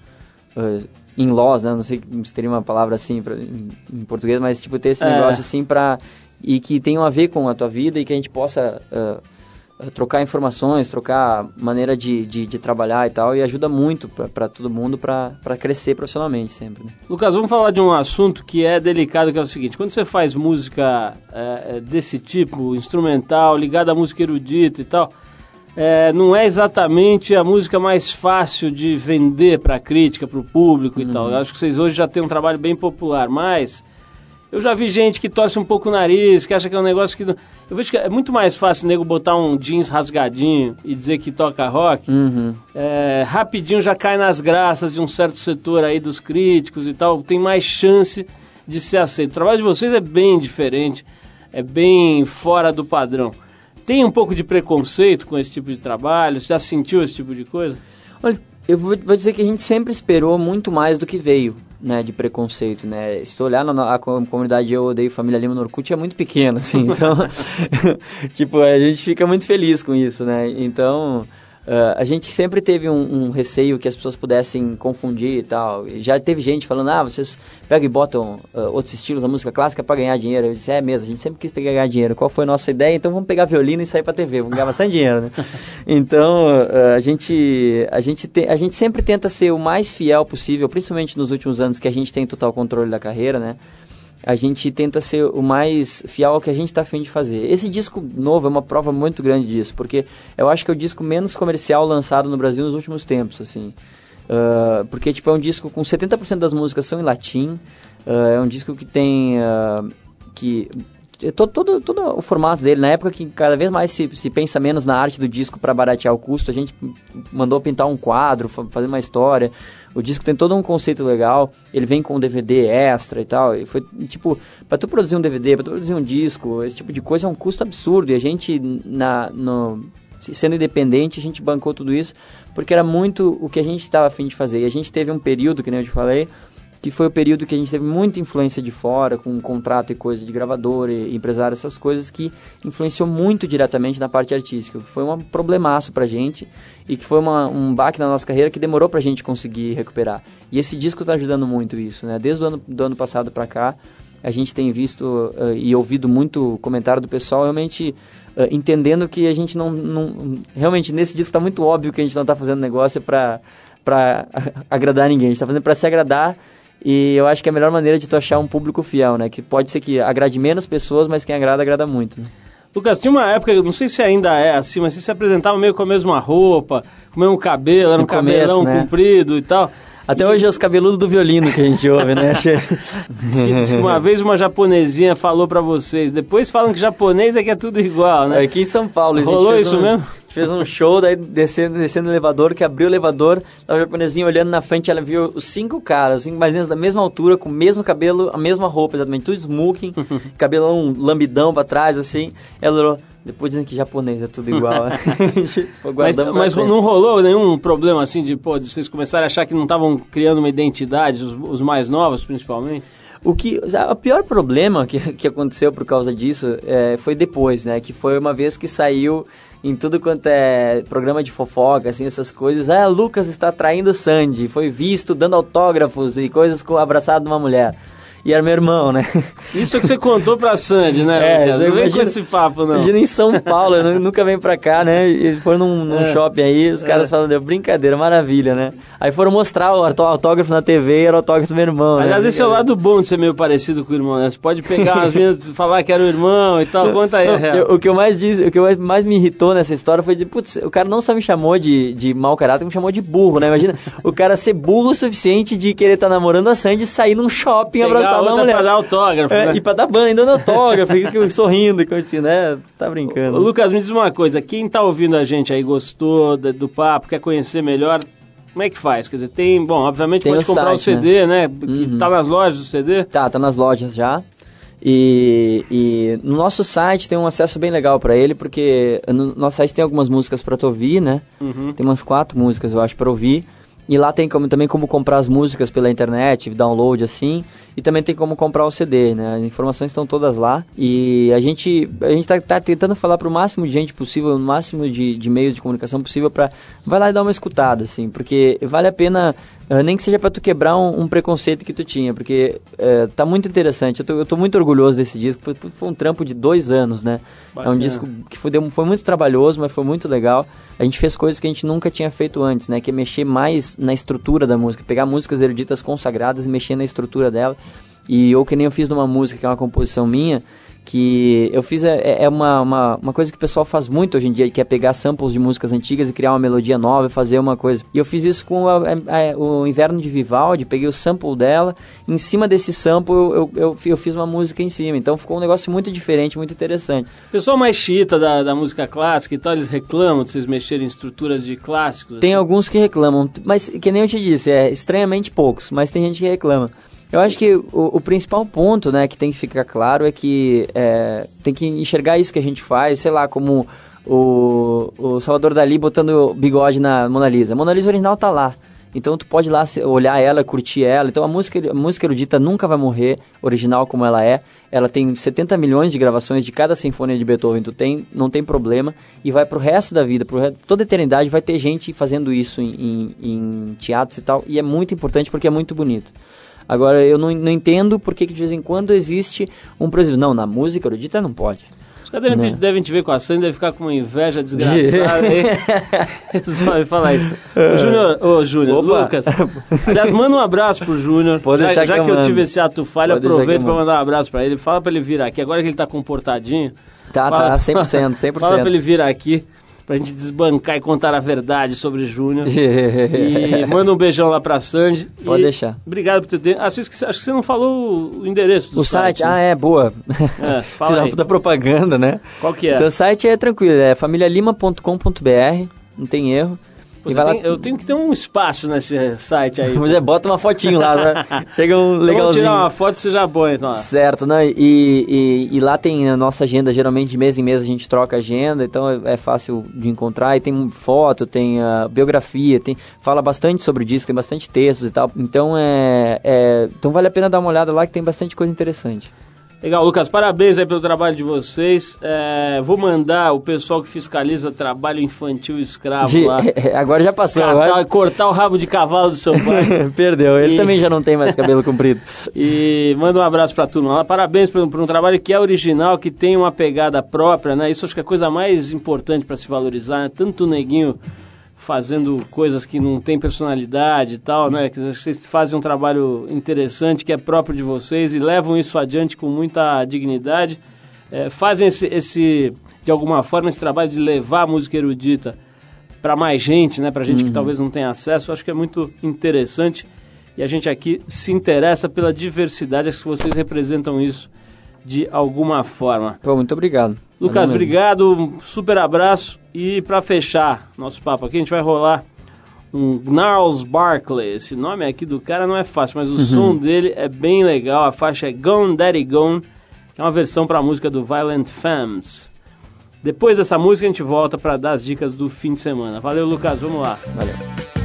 Speaker 5: uh, in-laws, né? Não sei se teria uma palavra assim pra, em, em português, mas tipo ter esse
Speaker 1: É.
Speaker 5: negócio assim pra... E que tenham a ver com a tua vida e que a gente possa uh, trocar informações, trocar maneira de, de, de trabalhar e tal, e ajuda muito para todo mundo para crescer profissionalmente sempre. Né?
Speaker 1: Lucas, vamos falar de um assunto que é delicado, que é o seguinte: quando você faz música é, desse tipo, instrumental, ligada à música erudita e tal, é, não é exatamente a música mais fácil de vender para a crítica, para o público e
Speaker 5: Uhum.
Speaker 1: tal. Eu acho que vocês hoje já têm um trabalho bem popular, mas eu já vi gente que torce um pouco o nariz, que acha que é um negócio que. não- Eu vejo que é muito mais fácil o nego botar um jeans rasgadinho e dizer que toca rock.
Speaker 5: Uhum.
Speaker 1: É, rapidinho já cai nas graças de um certo setor aí dos críticos e tal, tem mais chance de ser aceito. O trabalho de vocês é bem diferente, é bem fora do padrão. Tem um pouco de preconceito com esse tipo de trabalho? Já sentiu esse tipo de coisa?
Speaker 5: Olha, eu vou, dizer que a gente sempre esperou muito mais do que veio, né, de preconceito, né. Se tu olhar na, a com- comunidade Eu Odeio Família Lima no Orkut, é muito pequena, assim, então, tipo, a gente fica muito feliz com isso, né. Então, ah, a gente sempre teve um, um receio que as pessoas pudessem confundir e tal. E já teve gente falando, ah, vocês pegam e botam ah, outros estilos da música clássica para ganhar dinheiro. Eu disse, é mesmo, a gente sempre quis pegar ganhar dinheiro. Qual foi a nossa ideia? Então vamos pegar violino e sair pra TV, vamos ganhar bastante dinheiro, né? Então, ah, a gente, a, gente te- a gente sempre tenta ser o mais fiel possível, principalmente nos últimos anos que a gente tem total controle da carreira, né? A gente tenta ser o mais fiel ao que a gente está afim de fazer. Esse disco novo é uma prova muito grande disso, porque eu acho que é o disco menos comercial lançado no Brasil nos últimos tempos, assim. Ah, porque, tipo, é um disco com 70% das músicas são em latim, ah, é um disco que tem... ah, que todo, todo, todo o formato dele, na época que cada vez mais se, se pensa menos na arte do disco para baratear o custo, a gente mandou pintar um quadro, fa- fazer uma história. O disco tem todo um conceito legal, ele vem com um DVD extra e tal. E foi tipo, para tu produzir um DVD, para tu produzir um disco, esse tipo de coisa é um custo absurdo. E a gente, na, no, sendo independente, a gente bancou tudo isso porque era muito o que a gente estava afim de fazer. E a gente teve um período, que nem eu te falei, que foi o período que a gente teve muita influência de fora, com contrato e coisa de gravador e empresário, essas coisas que influenciou muito diretamente na parte artística. Foi um problemaço pra gente e que foi uma, um baque na nossa carreira que demorou pra gente conseguir recuperar. E esse disco tá ajudando muito isso, né? Desde o ano, do ano passado pra cá, a gente tem visto eh, e ouvido muito comentário do pessoal realmente eh, entendendo que a gente não, não... Realmente, nesse disco tá muito óbvio que a gente não tá fazendo negócio pra, pra agradar ninguém. A gente tá fazendo pra se agradar e eu acho que é a melhor maneira de tu achar um público fiel, né? Que pode ser que agrade menos pessoas, mas quem agrada, agrada muito. Né?
Speaker 1: Lucas, tinha uma época, eu não sei se ainda é assim, mas você se apresentava meio com a mesma roupa, com o mesmo cabelo, era um
Speaker 5: começo,
Speaker 1: cabelão
Speaker 5: né?
Speaker 1: comprido e tal.
Speaker 5: Até hoje é os cabeludos do violino que a gente ouve, né?
Speaker 1: Diz que, diz que uma vez uma japonesinha falou pra vocês, depois falam que japonês é que é tudo igual, né?
Speaker 5: Aqui em São Paulo.
Speaker 1: Rolou isso
Speaker 5: um-
Speaker 1: mesmo?
Speaker 5: Fez um show, daí descendo, descendo o elevador, que abriu o elevador, tava a japonesinha olhando na frente, ela viu os cinco caras, mais ou menos da mesma altura, com o mesmo cabelo, a mesma roupa, exatamente, tudo smoking, cabelão lambidão pra trás, assim. Ela olhou, depois dizem que japonês é tudo igual. né?
Speaker 1: Mas, mas não rolou nenhum problema assim de, pô, de vocês começarem a achar que não estavam criando uma identidade, os, os mais novos principalmente?
Speaker 5: O que, o pior problema que, que aconteceu por causa disso é, foi depois, né? Que foi uma vez que saiu em tudo quanto é programa de fofoca, assim, essas coisas. Ah, Lucas está traindo Sandy. Foi visto dando autógrafos e coisas com abraçado numa mulher. E era meu irmão, né?
Speaker 1: Isso é que você contou pra Sandy, né?
Speaker 5: É,
Speaker 1: Lucas? não vem com
Speaker 5: imagina-
Speaker 1: esse papo, não.
Speaker 5: Imagina em São Paulo, eu nu- nunca vem pra cá, né? E foram num, num
Speaker 1: É.
Speaker 5: shopping aí, os caras
Speaker 1: É.
Speaker 5: falando, deu brincadeira, maravilha, né? Aí foram mostrar o autó- autógrafo na TV e era o autógrafo do meu irmão, né?
Speaker 1: Aliás, esse é o lado bom de ser meio parecido com o irmão, né? Você pode pegar as meninas e falar que era o irmão e tal. Conta aí,
Speaker 5: Não,
Speaker 1: real.
Speaker 5: eu- o que eu mais disse, o que eu mais- me irritou nessa história foi de, putz, o cara não só me chamou de, de mau caráter, me chamou de burro, né? Imagina o cara ser burro o suficiente de querer estar namorando a Sandy e sair num shopping
Speaker 1: Pegar
Speaker 5: abraçado
Speaker 1: outra
Speaker 5: mulher.
Speaker 1: pra dar autógrafo,
Speaker 5: É,
Speaker 1: né?
Speaker 5: E pra dar banho, dando autógrafo, e sorrindo e curtindo, né? Tá
Speaker 1: Ô,
Speaker 5: brincando.
Speaker 1: Lucas, me diz uma coisa. Quem tá ouvindo a gente aí, gostou do papo, quer conhecer melhor, como é que faz? Quer dizer, tem, bom, obviamente
Speaker 5: Tem
Speaker 1: pode
Speaker 5: o
Speaker 1: comprar
Speaker 5: site,
Speaker 1: o CD, né? Que
Speaker 5: Uhum.
Speaker 1: tá nas lojas do CD.
Speaker 5: Tá, tá nas lojas já. E, e no nosso site tem um acesso bem legal pra ele, porque no nosso site tem algumas músicas pra tu ouvir, né?
Speaker 1: Uhum.
Speaker 5: Tem umas quatro músicas, eu acho, pra ouvir. E lá tem como, também como comprar as músicas pela internet, download assim. E também tem como comprar o CD, né? As informações estão todas lá. E a gente, a gente tá, tá tentando falar pro máximo de gente possível, o máximo de, de meios de comunicação possível pra... Vai lá e dar uma escutada, assim. Porque vale a pena Uh, nem que seja para tu quebrar um, um, preconceito que tu tinha, porque uh, tá muito interessante. Eu tô, eu tô muito orgulhoso desse disco, foi, foi um trampo de dois anos, né? Bacana. É um disco que foi, foi muito trabalhoso, mas foi muito legal. A gente fez coisas que a gente nunca tinha feito antes, né? Que é mexer mais na estrutura da música, pegar músicas eruditas consagradas e mexer na estrutura dela. E ou que nem eu fiz numa música que é uma composição minha, que eu fiz é, é uma, uma, uma, coisa que o pessoal faz muito hoje em dia, que é pegar samples de músicas antigas e criar uma melodia nova e fazer uma coisa. E eu fiz isso com a, a, a, o Inverno de Vivaldi, peguei o sample dela, em cima desse sample eu, eu, eu, eu, fiz uma música em cima. Então ficou um negócio muito diferente, muito interessante.
Speaker 1: O pessoal mais chita da, da música clássica e tal, eles reclamam de vocês mexerem em estruturas de clássicos?
Speaker 5: Tem assim? alguns que reclamam, mas que nem eu te disse, é estranhamente poucos, mas tem gente que reclama. Eu acho que o, o, principal ponto, né, que tem que ficar claro é que é, tem que enxergar isso que a gente faz, sei lá, como o, o Salvador Dali botando bigode na Mona Lisa. A Mona Lisa original tá lá. Então tu pode ir lá olhar ela, curtir ela. Então a música, a música erudita nunca vai morrer, original como ela é. Ela tem 70 milhões de gravações de cada sinfonia de Beethoven, tu tem, não tem problema. E vai pro resto da vida, pro toda a eternidade vai ter gente fazendo isso em, em, em teatros e tal. E é muito importante porque é muito bonito. Agora, eu não, não entendo por que de vez em quando existe um presidente. Não, na música erudita não pode.
Speaker 1: Os caras devem, te, devem te ver com a Sandy, devem ficar com uma inveja desgraçada. Eles vão falar isso. Ô, Júnior, ô, Júnior, Lucas. Aliás, manda um abraço pro Júnior.
Speaker 5: Pode deixar
Speaker 1: já,
Speaker 5: já
Speaker 1: que
Speaker 5: eu,
Speaker 1: eu tive esse ato falho, Pode aproveito para mandar um abraço para ele. Fala para ele vir aqui. Agora que ele tá comportadinho.
Speaker 5: Tá,
Speaker 1: fala,
Speaker 5: tá, 100%, 100%.
Speaker 1: Fala para ele vir aqui pra gente desbancar e contar a verdade sobre Júnior. e manda um beijão lá pra Sandy.
Speaker 5: Pode deixar.
Speaker 1: Obrigado por ter. Ah, acho que você não falou o endereço do
Speaker 5: o
Speaker 1: site.
Speaker 5: site. Ah, é, boa.
Speaker 1: É, fala
Speaker 5: Fiz uma puta propaganda, né?
Speaker 1: Qual que é?
Speaker 5: Então o site é tranquilo, é familialima.com.br, não tem erro.
Speaker 1: Tem, lá... Eu tenho que ter um espaço nesse site aí.
Speaker 5: Mas é, bota uma fotinho lá, né? Chega um legalzinho. Vamos
Speaker 1: tirar uma foto você já põe. Então.
Speaker 5: Certo, né? E, e, e, lá tem a nossa agenda, geralmente de mês em mês a gente troca agenda, então é, é fácil de encontrar. E tem foto, tem uh, biografia, tem fala bastante sobre o disco, tem bastante textos e tal. Então, é, é, então vale a pena dar uma olhada lá que tem bastante coisa interessante.
Speaker 1: Legal, Lucas, parabéns aí pelo trabalho de vocês. É, vou mandar o pessoal que fiscaliza trabalho infantil escravo
Speaker 5: de,
Speaker 1: lá.
Speaker 5: agora já passou.
Speaker 1: Agora... Cortar o rabo de cavalo do seu pai.
Speaker 5: Perdeu, ele e... também já não tem mais cabelo comprido.
Speaker 1: E manda um abraço pra turma lá. Parabéns por, por, um trabalho que é original, que tem uma pegada própria, né? Isso acho que é a coisa mais importante para se valorizar, né? Tanto o neguinho fazendo coisas que não tem personalidade e tal, né? Que vocês fazem um trabalho interessante que é próprio de vocês e levam isso adiante com muita dignidade. É, fazem esse, esse, de alguma forma, esse trabalho de levar a música erudita para mais gente, né? Para gente uhum. que talvez não tenha acesso. Acho que é muito interessante e a gente aqui se interessa pela diversidade. Acho que vocês representam isso de alguma forma.
Speaker 5: Pô, muito obrigado.
Speaker 1: Lucas, obrigado, um super abraço. E para fechar nosso papo aqui, a gente vai rolar um Gnarls Barkley. Esse nome aqui do cara não é fácil, mas o uhum. som dele é bem legal. A faixa é Gone Daddy Gone, que é uma versão para a música do Violent Femmes. Depois dessa música a gente volta para dar as dicas do fim de semana. Valeu, Lucas, vamos lá.
Speaker 5: Valeu.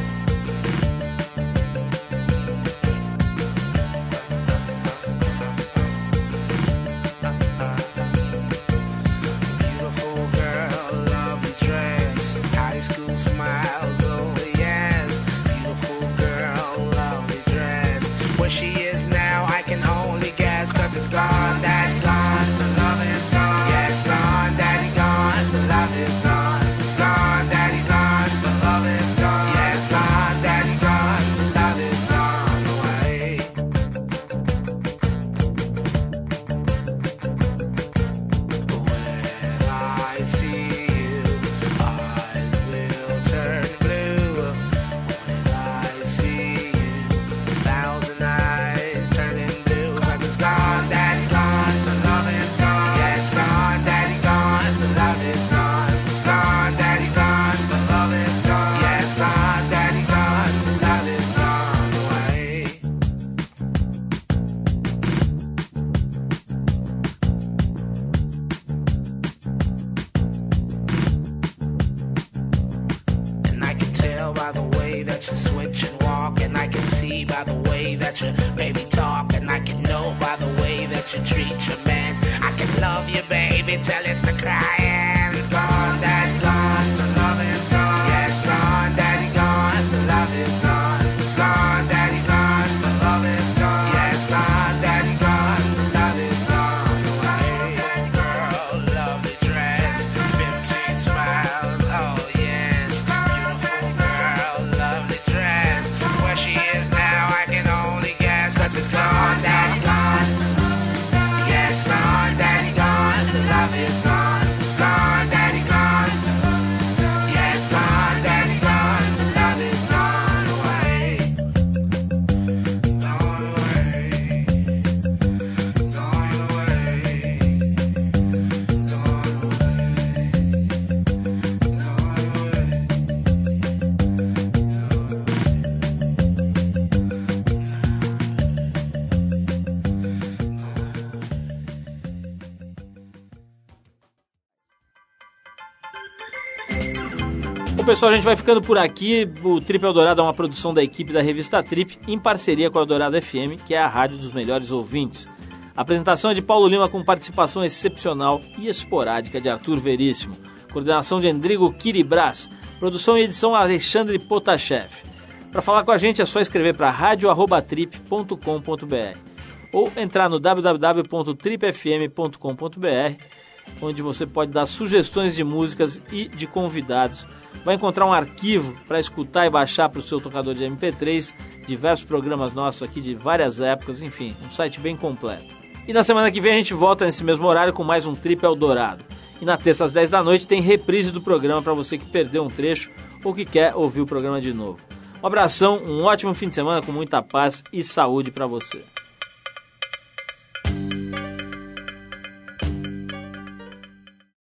Speaker 1: Pessoal, a gente vai ficando por aqui. O Trip Eldorado é uma produção da equipe da revista Trip, em parceria com a Eldorado FM, que é a rádio dos melhores ouvintes. A apresentação é de Paulo Lima com participação excepcional e esporádica de Arthur Veríssimo. Coordenação de Endrigo Kiribras. Produção e edição Alexandre Potashev. Para falar com a gente é só escrever para radio@trip.com.br ou entrar no www.tripfm.com.br, onde você pode dar sugestões de músicas e de convidados. Vai encontrar um arquivo para escutar e baixar para o seu tocador de MP3, diversos programas nossos aqui de várias épocas, enfim, um site bem completo. E na semana que vem a gente volta nesse mesmo horário com mais um Trip Eldorado. E na terça às 10 da noite tem reprise do programa para você que perdeu um trecho ou que quer ouvir o programa de novo. Um abração, um ótimo fim de semana com muita paz e saúde para você.